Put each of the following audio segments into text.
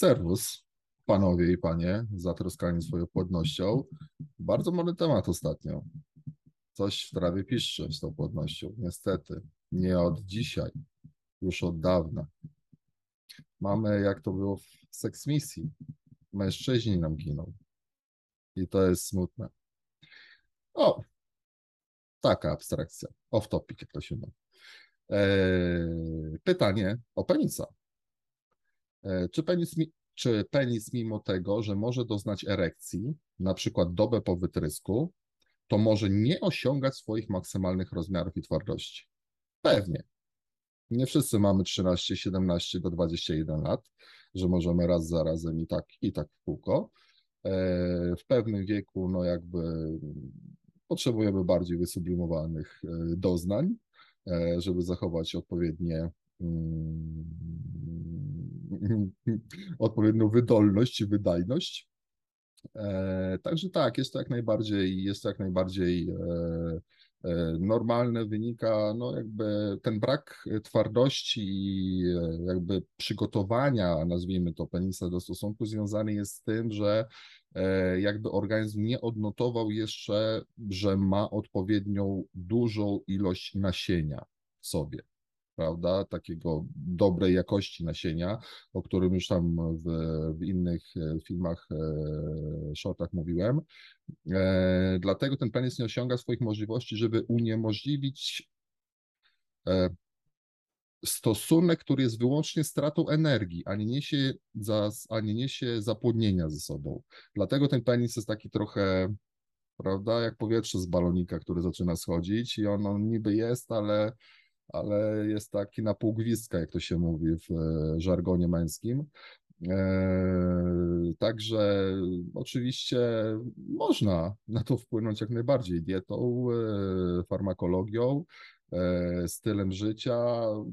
serwus, panowie i panie, zatroskani swoją płodnością. Bardzo mądry temat ostatnio. Coś w trawie piszczy z tą płodnością. Niestety, nie od dzisiaj, już od dawna. Mamy, jak to było w seksmisji. Mężczyźni nam giną. I to jest smutne. O, taka abstrakcja. Off topic, jak to się mówi. Eee, pytanie o penisa. Eee, czy penis, czy penis, mimo tego, że może doznać erekcji, na przykład dobę po wytrysku, to może nie osiągać swoich maksymalnych rozmiarów i twardości? Pewnie. Nie wszyscy mamy 13, 17 do 21 lat, że możemy raz za razem i tak, i tak w kółko. Eee, w pewnym wieku, no jakby potrzebujemy bardziej wysublimowanych e, doznań, e, żeby zachować odpowiednie mm, odpowiednią wydolność i wydajność. E, także tak, jest to jak najbardziej, jest to jak najbardziej normalne, wynika, no jakby ten brak twardości i jakby przygotowania, nazwijmy to penisa do stosunku związany jest z tym, że E, jakby organizm nie odnotował jeszcze, że ma odpowiednią dużą ilość nasienia w sobie, prawda? Takiego dobrej jakości nasienia, o którym już tam w, w innych e, filmach, e, shortach mówiłem. Dlatego ten penis nie osiąga swoich możliwości, żeby uniemożliwić stosunek, który jest wyłącznie stratą energii, a nie niesie, za, a nie niesie zapłodnienia ze sobą. Dlatego ten penis jest taki trochę, prawda, jak powietrze z balonika, który zaczyna schodzić i on, on niby jest, ale, ale jest taki na pół gwizdka, jak to się mówi w e, żargonie męskim. Eee, także oczywiście można na to wpłynąć jak najbardziej dietą, e, farmakologią, E, stylem życia.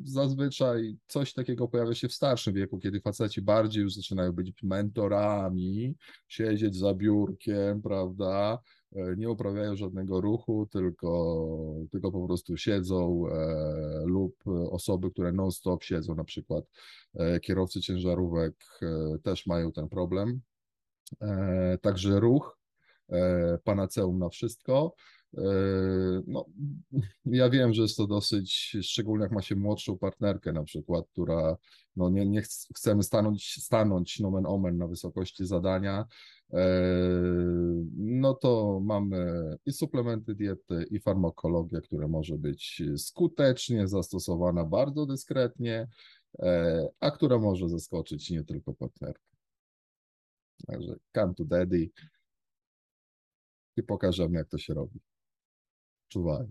Zazwyczaj coś takiego pojawia się w starszym wieku, kiedy faceci bardziej już zaczynają być mentorami, siedzieć za biurkiem, prawda? E, nie uprawiają żadnego ruchu, tylko, tylko po prostu siedzą e, lub osoby, które non-stop siedzą, na przykład e, kierowcy ciężarówek e, też mają ten problem. E, także ruch, panaceum na wszystko. E, no, ja wiem, że jest to dosyć, szczególnie jak ma się młodszą partnerkę na przykład, która no nie, nie ch chcemy stanąć, stanąć nomen omen na wysokości zadania, e, no to mamy i suplementy diety, i farmakologię, która może być skutecznie zastosowana bardzo dyskretnie, e, a która może zaskoczyć nie tylko partnerkę. Także come to daddy i pokażemy, jak to się robi. survive.